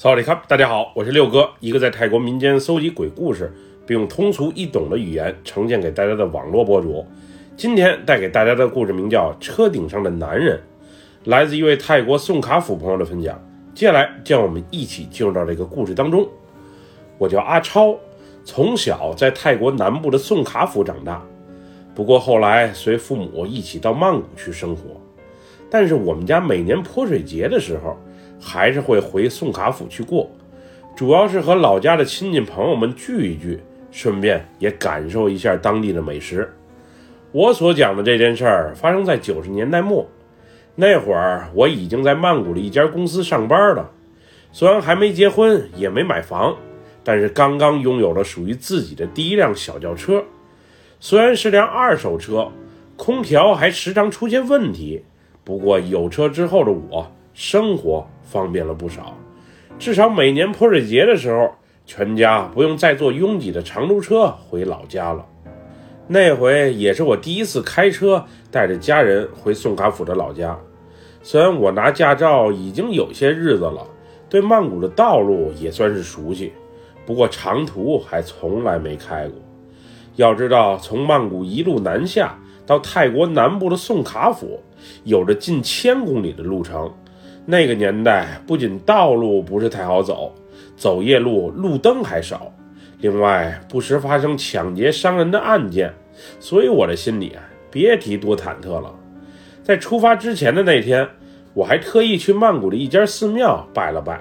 萨瓦迪卡，大家好，我是六哥，一个在泰国民间搜集鬼故事，并用通俗易懂的语言呈现给大家的网络博主。今天带给大家的故事名叫《车顶上的男人》，来自一位泰国宋卡府朋友的分享。接下来，让我们一起进入到这个故事当中。我叫阿超，从小在泰国南部的宋卡府长大，不过后来随父母一起到曼谷去生活。但是我们家每年泼水节的时候，还是会回宋卡府去过，主要是和老家的亲戚朋友们聚一聚，顺便也感受一下当地的美食。我所讲的这件事儿发生在九十年代末，那会儿我已经在曼谷的一家公司上班了，虽然还没结婚，也没买房，但是刚刚拥有了属于自己的第一辆小轿车。虽然是辆二手车，空调还时常出现问题，不过有车之后的我，生活。方便了不少，至少每年泼水节的时候，全家不用再坐拥挤的长途车回老家了。那回也是我第一次开车带着家人回宋卡府的老家。虽然我拿驾照已经有些日子了，对曼谷的道路也算是熟悉，不过长途还从来没开过。要知道，从曼谷一路南下到泰国南部的宋卡府，有着近千公里的路程。那个年代不仅道路不是太好走，走夜路路灯还少，另外不时发生抢劫伤人的案件，所以我的心里啊，别提多忐忑了。在出发之前的那天，我还特意去曼谷的一家寺庙拜了拜，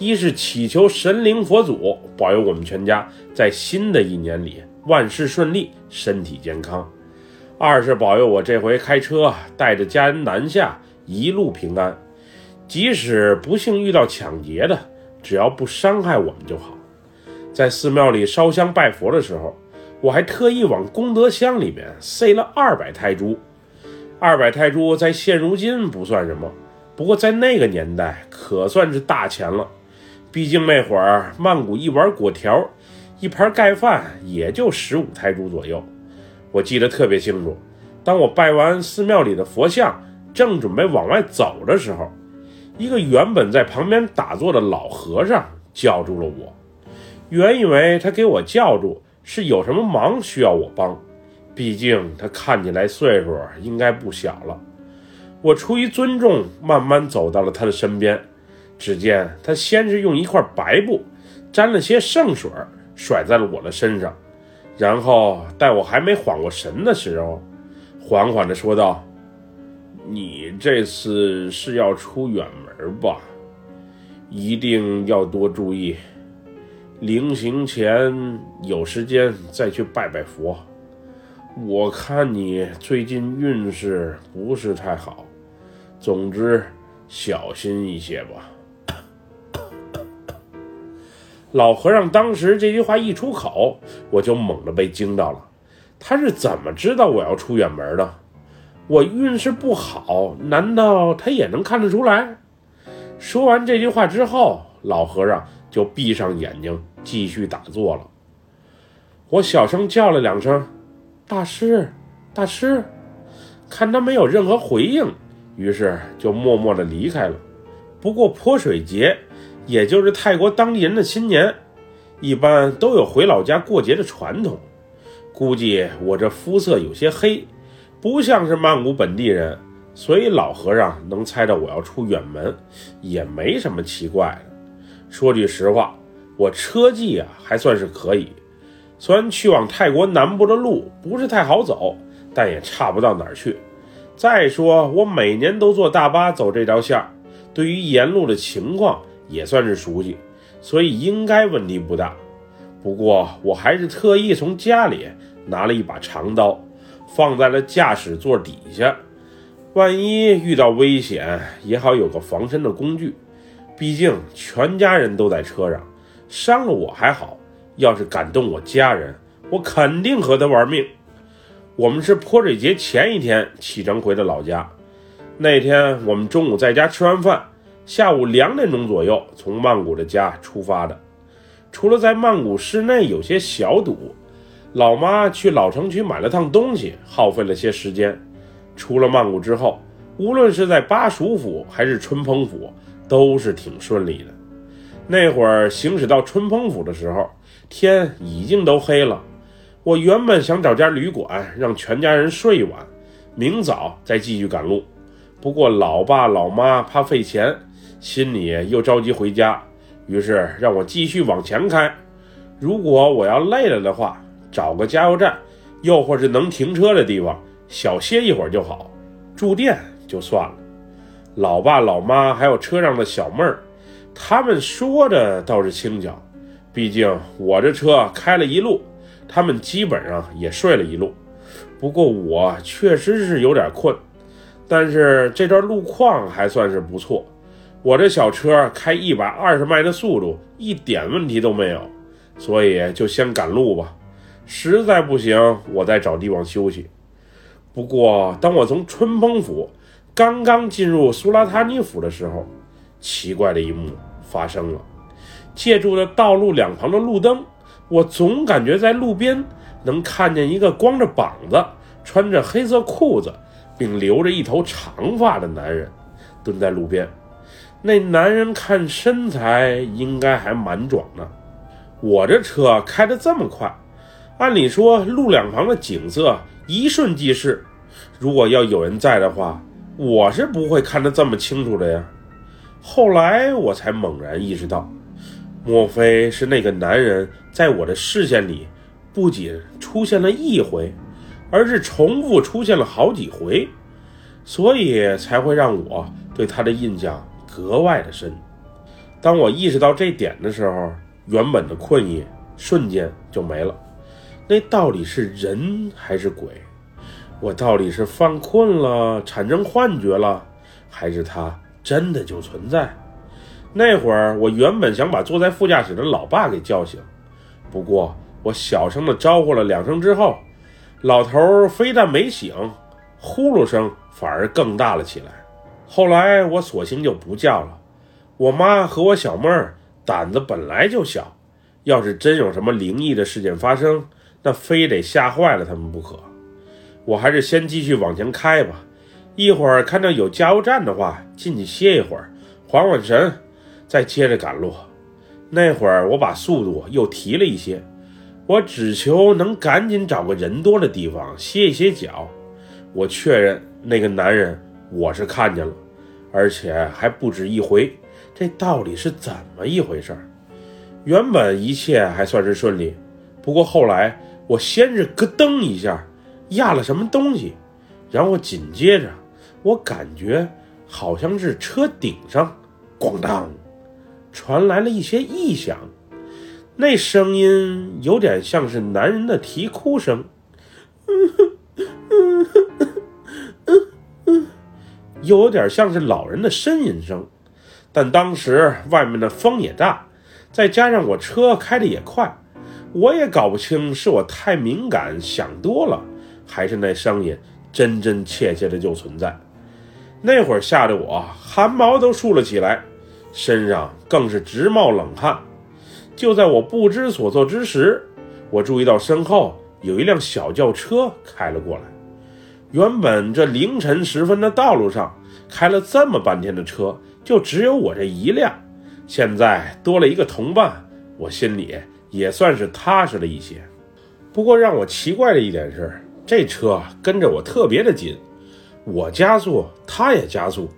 一是祈求神灵佛祖保佑我们全家在新的一年里万事顺利、身体健康；二是保佑我这回开车带着家人南下一路平安。即使不幸遇到抢劫的，只要不伤害我们就好。在寺庙里烧香拜佛的时候，我还特意往功德箱里面塞了二百泰铢。二百泰铢在现如今不算什么，不过在那个年代可算是大钱了。毕竟那会儿曼谷一碗果条、一盘盖饭也就十五泰铢左右。我记得特别清楚，当我拜完寺庙里的佛像，正准备往外走的时候。一个原本在旁边打坐的老和尚叫住了我，原以为他给我叫住是有什么忙需要我帮，毕竟他看起来岁数应该不小了。我出于尊重，慢慢走到了他的身边。只见他先是用一块白布沾了些圣水甩在了我的身上，然后待我还没缓过神的时候，缓缓地说道。你这次是要出远门吧？一定要多注意。临行前有时间再去拜拜佛。我看你最近运势不是太好，总之小心一些吧。老和尚当时这句话一出口，我就猛地被惊到了。他是怎么知道我要出远门的？我运势不好，难道他也能看得出来？说完这句话之后，老和尚就闭上眼睛继续打坐了。我小声叫了两声：“大师，大师！”看他没有任何回应，于是就默默地离开了。不过泼水节，也就是泰国当地人的新年，一般都有回老家过节的传统。估计我这肤色有些黑。不像是曼谷本地人，所以老和尚能猜到我要出远门，也没什么奇怪的。说句实话，我车技啊还算是可以，虽然去往泰国南部的路不是太好走，但也差不到哪儿去。再说我每年都坐大巴走这条线儿，对于沿路的情况也算是熟悉，所以应该问题不大。不过我还是特意从家里拿了一把长刀。放在了驾驶座底下，万一遇到危险，也好有个防身的工具。毕竟全家人都在车上，伤了我还好，要是敢动我家人，我肯定和他玩命。我们是泼水节前一天启程回的老家，那天我们中午在家吃完饭，下午两点钟左右从曼谷的家出发的。除了在曼谷市内有些小堵。老妈去老城区买了趟东西，耗费了些时间。出了曼谷之后，无论是在巴蜀府还是春蓬府，都是挺顺利的。那会儿行驶到春蓬府的时候，天已经都黑了。我原本想找家旅馆，让全家人睡一晚，明早再继续赶路。不过老爸老妈怕费钱，心里又着急回家，于是让我继续往前开。如果我要累了的话，找个加油站，又或是能停车的地方，小歇一会儿就好。住店就算了。老爸老妈还有车上的小妹儿，他们说的倒是轻巧，毕竟我这车开了一路，他们基本上也睡了一路。不过我确实是有点困。但是这段路况还算是不错，我这小车开一百二十迈的速度一点问题都没有，所以就先赶路吧。实在不行，我再找地方休息。不过，当我从春蓬府刚刚进入苏拉塔尼府的时候，奇怪的一幕发生了。借助着道路两旁的路灯，我总感觉在路边能看见一个光着膀子、穿着黑色裤子。并留着一头长发的男人蹲在路边，那男人看身材应该还蛮壮的。我这车开得这么快，按理说路两旁的景色一瞬即逝，如果要有人在的话，我是不会看得这么清楚的呀。后来我才猛然意识到，莫非是那个男人在我的视线里不仅出现了一回。而是重复出现了好几回，所以才会让我对他的印象格外的深。当我意识到这点的时候，原本的困意瞬间就没了。那到底是人还是鬼？我到底是犯困了，产生幻觉了，还是他真的就存在？那会儿我原本想把坐在副驾驶的老爸给叫醒，不过我小声的招呼了两声之后。老头非但没醒，呼噜声反而更大了起来。后来我索性就不叫了。我妈和我小妹儿胆子本来就小，要是真有什么灵异的事件发生，那非得吓坏了他们不可。我还是先继续往前开吧，一会儿看到有加油站的话，进去歇一会儿，缓缓神，再接着赶路。那会儿我把速度又提了一些。我只求能赶紧找个人多的地方歇一歇脚。我确认那个男人我是看见了，而且还不止一回。这到底是怎么一回事？原本一切还算是顺利，不过后来我先是咯噔一下压了什么东西，然后紧接着我感觉好像是车顶上咣当传来了一些异响。那声音有点像是男人的啼哭声，又 有点像是老人的呻吟声。但当时外面的风也大，再加上我车开的也快，我也搞不清是我太敏感想多了，还是那声音真真切切的就存在。那会儿吓得我汗毛都竖了起来，身上更是直冒冷汗。就在我不知所措之时，我注意到身后有一辆小轿车开了过来。原本这凌晨时分的道路上开了这么半天的车，就只有我这一辆。现在多了一个同伴，我心里也算是踏实了一些。不过让我奇怪的一点是，这车跟着我特别的紧，我加速它也加速，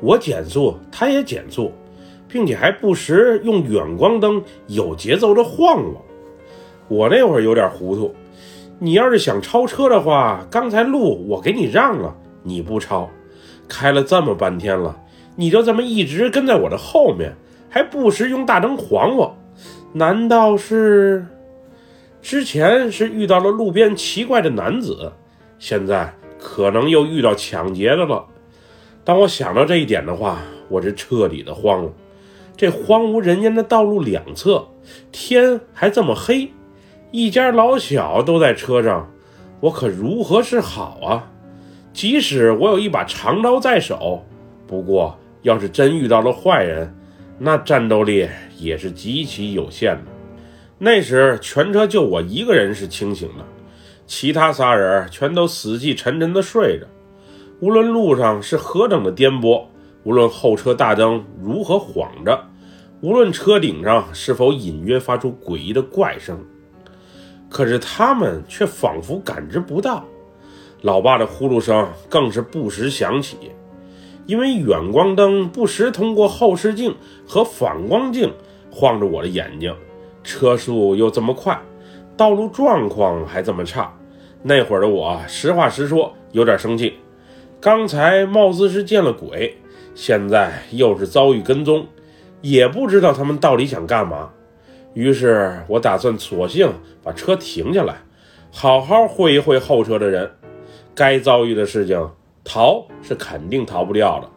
我减速它也减速。并且还不时用远光灯有节奏的晃我，我那会儿有点糊涂。你要是想超车的话，刚才路我给你让了，你不超，开了这么半天了，你就这么一直跟在我的后面，还不时用大灯晃我，难道是之前是遇到了路边奇怪的男子，现在可能又遇到抢劫的了？当我想到这一点的话，我是彻底的慌了。这荒无人烟的道路两侧，天还这么黑，一家老小都在车上，我可如何是好啊？即使我有一把长刀在手，不过要是真遇到了坏人，那战斗力也是极其有限的。那时全车就我一个人是清醒的，其他仨人全都死气沉沉的睡着。无论路上是何等的颠簸。无论后车大灯如何晃着，无论车顶上是否隐约发出诡异的怪声，可是他们却仿佛感知不到。老爸的呼噜声更是不时响起，因为远光灯不时通过后视镜和反光镜晃着我的眼睛。车速又这么快，道路状况还这么差，那会儿的我实话实说，有点生气。刚才貌似是见了鬼，现在又是遭遇跟踪。也不知道他们到底想干嘛，于是我打算索性把车停下来，好好会一会后车的人。该遭遇的事情，逃是肯定逃不掉的，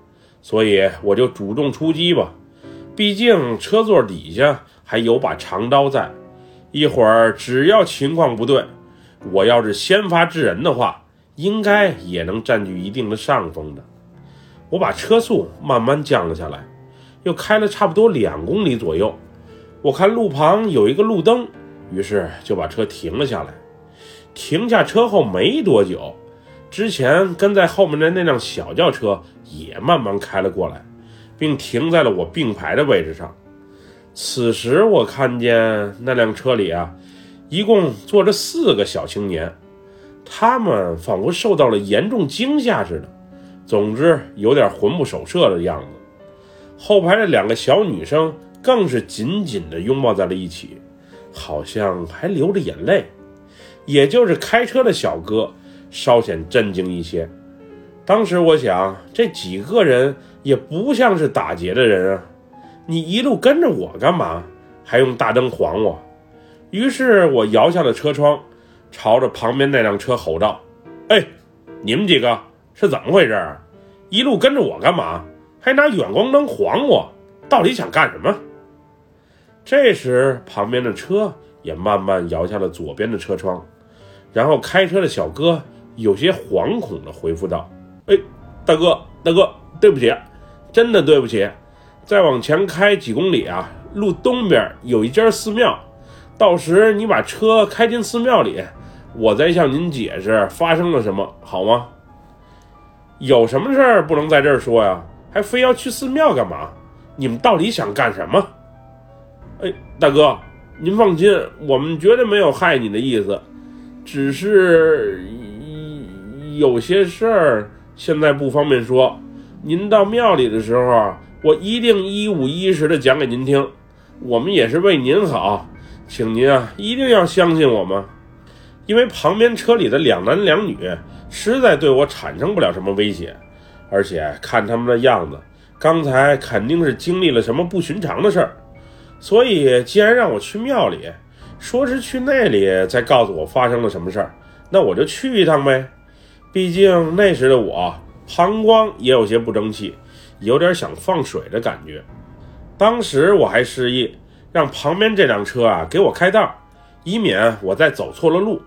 所以我就主动出击吧。毕竟车座底下还有把长刀在，一会儿只要情况不对，我要是先发制人的话，应该也能占据一定的上风的。我把车速慢慢降了下来。又开了差不多两公里左右，我看路旁有一个路灯，于是就把车停了下来。停下车后没多久，之前跟在后面的那辆小轿车也慢慢开了过来，并停在了我并排的位置上。此时我看见那辆车里啊，一共坐着四个小青年，他们仿佛受到了严重惊吓似的，总之有点魂不守舍的样子。后排的两个小女生更是紧紧地拥抱在了一起，好像还流着眼泪。也就是开车的小哥稍显震惊一些。当时我想，这几个人也不像是打劫的人啊，你一路跟着我干嘛？还用大灯晃我？于是我摇下了车窗，朝着旁边那辆车吼道：“哎，你们几个是怎么回事？一路跟着我干嘛？”还拿远光灯晃我，到底想干什么？这时，旁边的车也慢慢摇下了左边的车窗，然后开车的小哥有些惶恐地回复道：“哎，大哥，大哥，对不起，真的对不起。再往前开几公里啊，路东边有一家寺庙，到时你把车开进寺庙里，我再向您解释发生了什么，好吗？有什么事儿不能在这儿说呀？”还非要去寺庙干嘛？你们到底想干什么？哎，大哥，您放心，我们绝对没有害你的意思，只是有些事儿现在不方便说。您到庙里的时候，我一定一五一十的讲给您听。我们也是为您好，请您啊一定要相信我们。因为旁边车里的两男两女实在对我产生不了什么威胁。而且看他们的样子，刚才肯定是经历了什么不寻常的事儿，所以既然让我去庙里，说是去那里再告诉我发生了什么事儿，那我就去一趟呗。毕竟那时的我膀胱也有些不争气，有点想放水的感觉。当时我还示意让旁边这辆车啊给我开道，以免我再走错了路。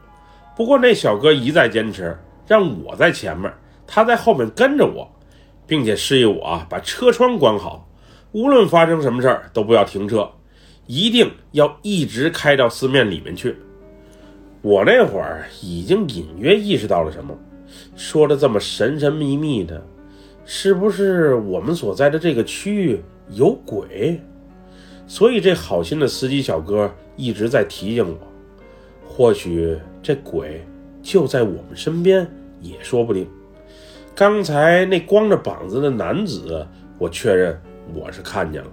不过那小哥一再坚持让我在前面。他在后面跟着我，并且示意我把车窗关好，无论发生什么事儿都不要停车，一定要一直开到寺庙里面去。我那会儿已经隐约意识到了什么，说的这么神神秘秘的，是不是我们所在的这个区域有鬼？所以这好心的司机小哥一直在提醒我，或许这鬼就在我们身边，也说不定。刚才那光着膀子的男子，我确认我是看见了，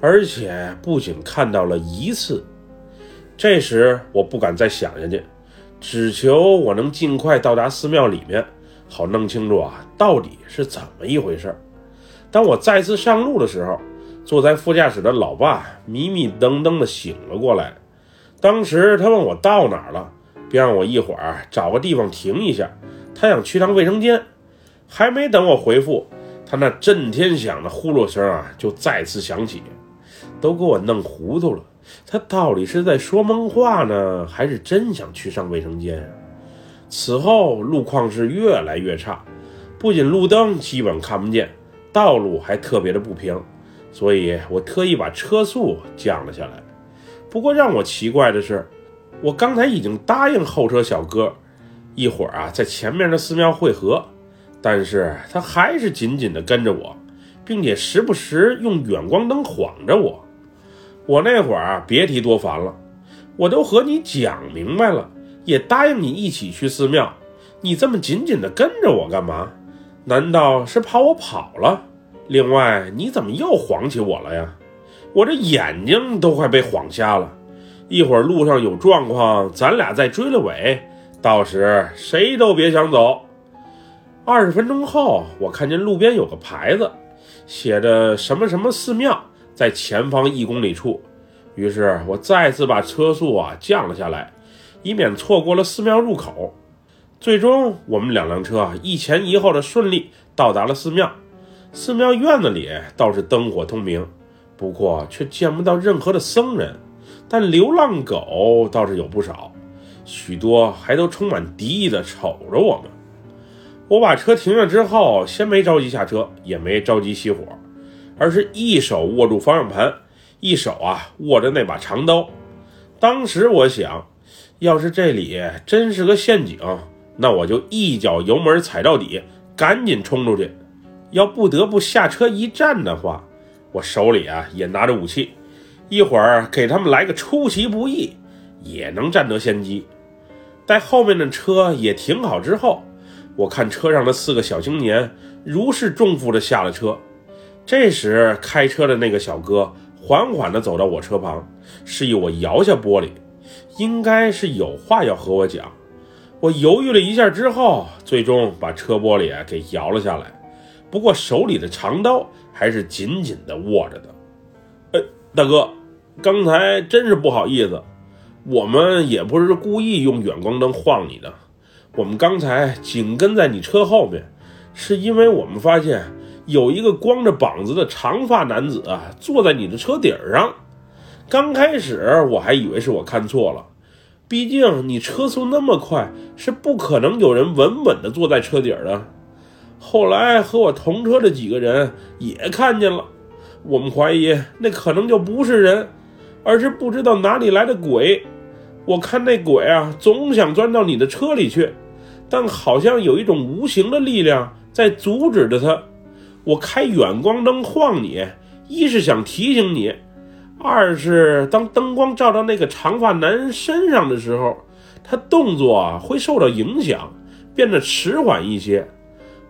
而且不仅看到了一次。这时我不敢再想下去，只求我能尽快到达寺庙里面，好弄清楚啊到底是怎么一回事。当我再次上路的时候，坐在副驾驶的老爸迷迷瞪瞪的醒了过来。当时他问我到哪儿了，并让我一会儿找个地方停一下，他想去趟卫生间。还没等我回复，他那震天响的呼噜声啊，就再次响起，都给我弄糊涂了。他到底是在说梦话呢，还是真想去上卫生间？此后路况是越来越差，不仅路灯基本看不见，道路还特别的不平，所以我特意把车速降了下来。不过让我奇怪的是，我刚才已经答应后车小哥，一会儿啊在前面的寺庙汇合。但是他还是紧紧地跟着我，并且时不时用远光灯晃着我。我那会儿啊，别提多烦了。我都和你讲明白了，也答应你一起去寺庙，你这么紧紧的跟着我干嘛？难道是怕我跑了？另外，你怎么又晃起我了呀？我这眼睛都快被晃瞎了。一会儿路上有状况，咱俩再追了尾，到时谁都别想走。二十分钟后，我看见路边有个牌子，写着什么什么寺庙，在前方一公里处。于是我再次把车速啊降了下来，以免错过了寺庙入口。最终，我们两辆车啊一前一后的顺利到达了寺庙。寺庙院子里倒是灯火通明，不过却见不到任何的僧人。但流浪狗倒是有不少，许多还都充满敌意的瞅着我们。我把车停了之后，先没着急下车，也没着急熄火，而是一手握住方向盘。一手啊握着那把长刀，当时我想，要是这里真是个陷阱，那我就一脚油门踩到底，赶紧冲出去。要不得不下车一站的话，我手里啊也拿着武器，一会儿给他们来个出其不意，也能占得先机。待后面的车也停好之后，我看车上的四个小青年如释重负地下了车。这时开车的那个小哥。缓缓地走到我车旁，示意我摇下玻璃，应该是有话要和我讲。我犹豫了一下之后，最终把车玻璃给摇了下来，不过手里的长刀还是紧紧地握着的。哎，大哥，刚才真是不好意思，我们也不是故意用远光灯晃你的，我们刚才紧跟在你车后面，是因为我们发现。有一个光着膀子的长发男子啊，坐在你的车顶上。刚开始我还以为是我看错了，毕竟你车速那么快，是不可能有人稳稳地坐在车顶的。后来和我同车的几个人也看见了，我们怀疑那可能就不是人，而是不知道哪里来的鬼。我看那鬼啊，总想钻到你的车里去，但好像有一种无形的力量在阻止着他。我开远光灯晃你，一是想提醒你，二是当灯光照到那个长发男人身上的时候，他动作啊会受到影响，变得迟缓一些。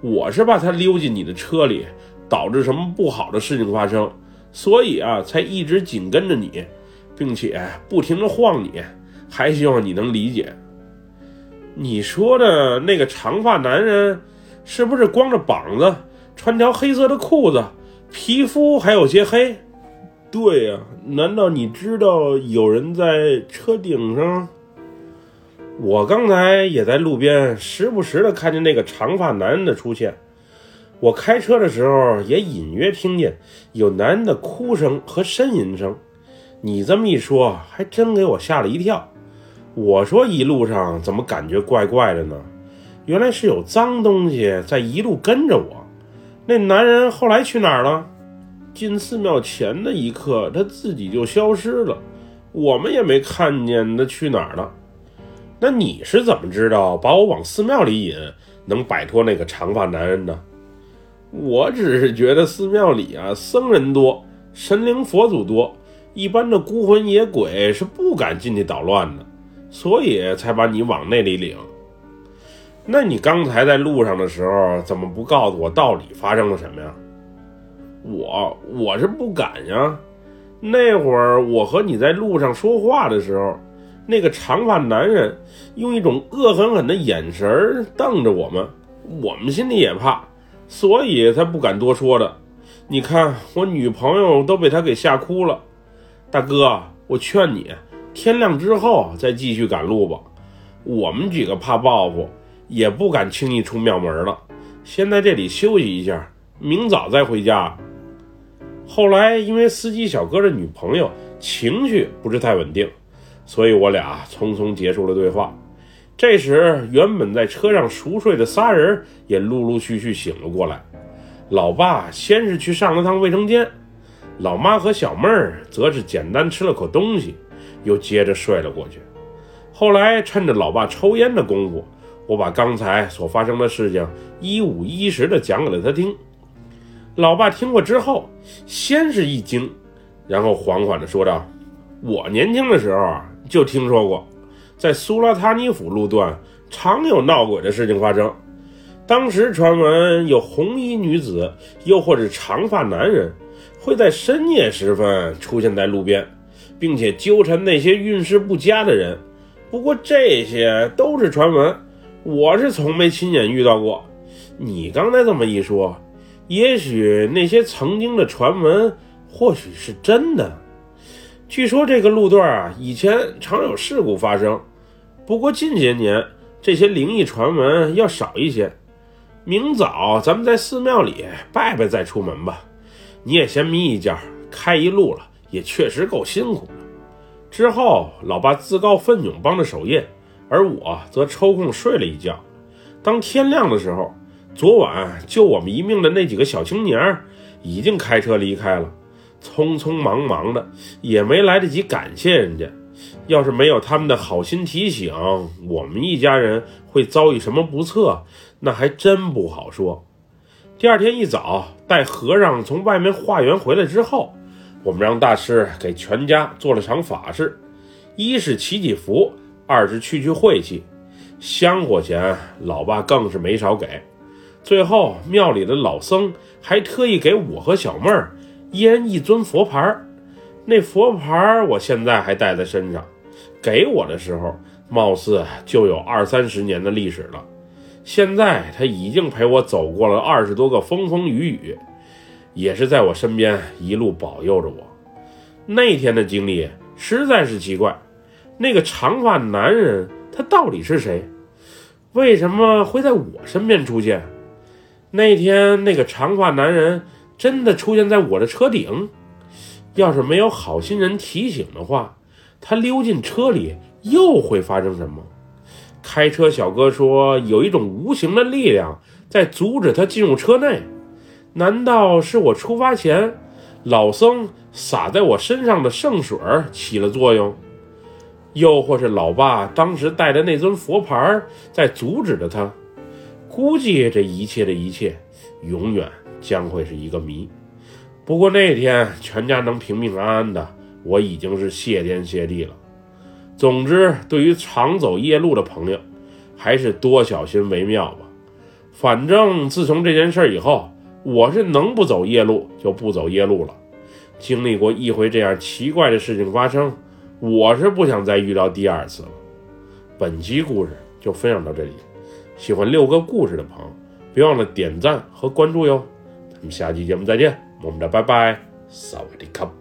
我是怕他溜进你的车里，导致什么不好的事情发生，所以啊才一直紧跟着你，并且不停的晃你，还希望你能理解。你说的那个长发男人，是不是光着膀子？穿条黑色的裤子，皮肤还有些黑。对呀，难道你知道有人在车顶上？我刚才也在路边，时不时的看见那个长发男人的出现。我开车的时候也隐约听见有男人的哭声和呻吟声。你这么一说，还真给我吓了一跳。我说一路上怎么感觉怪怪的呢？原来是有脏东西在一路跟着我。那男人后来去哪儿了？进寺庙前的一刻，他自己就消失了，我们也没看见他去哪儿了。那你是怎么知道把我往寺庙里引，能摆脱那个长发男人的？我只是觉得寺庙里啊，僧人多，神灵佛祖多，一般的孤魂野鬼是不敢进去捣乱的，所以才把你往那里领。那你刚才在路上的时候，怎么不告诉我到底发生了什么呀？我我是不敢呀。那会儿我和你在路上说话的时候，那个长发男人用一种恶狠狠的眼神瞪着我们，我们心里也怕，所以才不敢多说的。你看我女朋友都被他给吓哭了。大哥，我劝你天亮之后再继续赶路吧。我们几个怕报复。也不敢轻易出庙门了，先在这里休息一下，明早再回家。后来因为司机小哥的女朋友情绪不是太稳定，所以我俩匆匆结束了对话。这时，原本在车上熟睡的仨人也陆陆续续醒了过来。老爸先是去上了趟卫生间，老妈和小妹儿则是简单吃了口东西，又接着睡了过去。后来趁着老爸抽烟的功夫。我把刚才所发生的事情一五一十的讲给了他听。老爸听过之后，先是一惊，然后缓缓地说道：“我年轻的时候啊，就听说过，在苏拉塔尼府路段常有闹鬼的事情发生。当时传闻有红衣女子，又或者长发男人，会在深夜时分出现在路边，并且纠缠那些运势不佳的人。不过这些都是传闻，我是从没亲眼遇到过。你刚才这么一说，也许那些曾经的传闻。”或许是真的。据说这个路段啊，以前常有事故发生，不过近些年这些灵异传闻要少一些。明早咱们在寺庙里拜拜再出门吧。你也先眯一觉，开一路了，也确实够辛苦的。之后，老爸自告奋勇帮着守夜，而我则抽空睡了一觉。当天亮的时候，昨晚救我们一命的那几个小青年已经开车离开了。匆匆忙忙的，也没来得及感谢人家。要是没有他们的好心提醒，我们一家人会遭遇什么不测，那还真不好说。第二天一早，待和尚从外面化缘回来之后，我们让大师给全家做了场法事，一是祈祈福，二是去去晦气。香火钱，老爸更是没少给。最后，庙里的老僧还特意给我和小妹儿。一人一尊佛牌，那佛牌我现在还带在身上。给我的时候，貌似就有二三十年的历史了。现在他已经陪我走过了二十多个风风雨雨，也是在我身边一路保佑着我。那天的经历实在是奇怪，那个长发男人他到底是谁？为什么会在我身边出现？那天那个长发男人。真的出现在我的车顶，要是没有好心人提醒的话，他溜进车里又会发生什么？开车小哥说有一种无形的力量在阻止他进入车内，难道是我出发前老僧洒在我身上的圣水起了作用？又或是老爸当时带的那尊佛牌在阻止着他？估计这一切的一切，永远。将会是一个谜。不过那天全家能平平安安的，我已经是谢天谢地了。总之，对于常走夜路的朋友，还是多小心为妙吧。反正自从这件事以后，我是能不走夜路就不走夜路了。经历过一回这样奇怪的事情发生，我是不想再遇到第二次了。本期故事就分享到这里，喜欢六个故事的朋友，别忘了点赞和关注哟。咱们下期节目再见，我们的拜拜，萨瓦迪卡。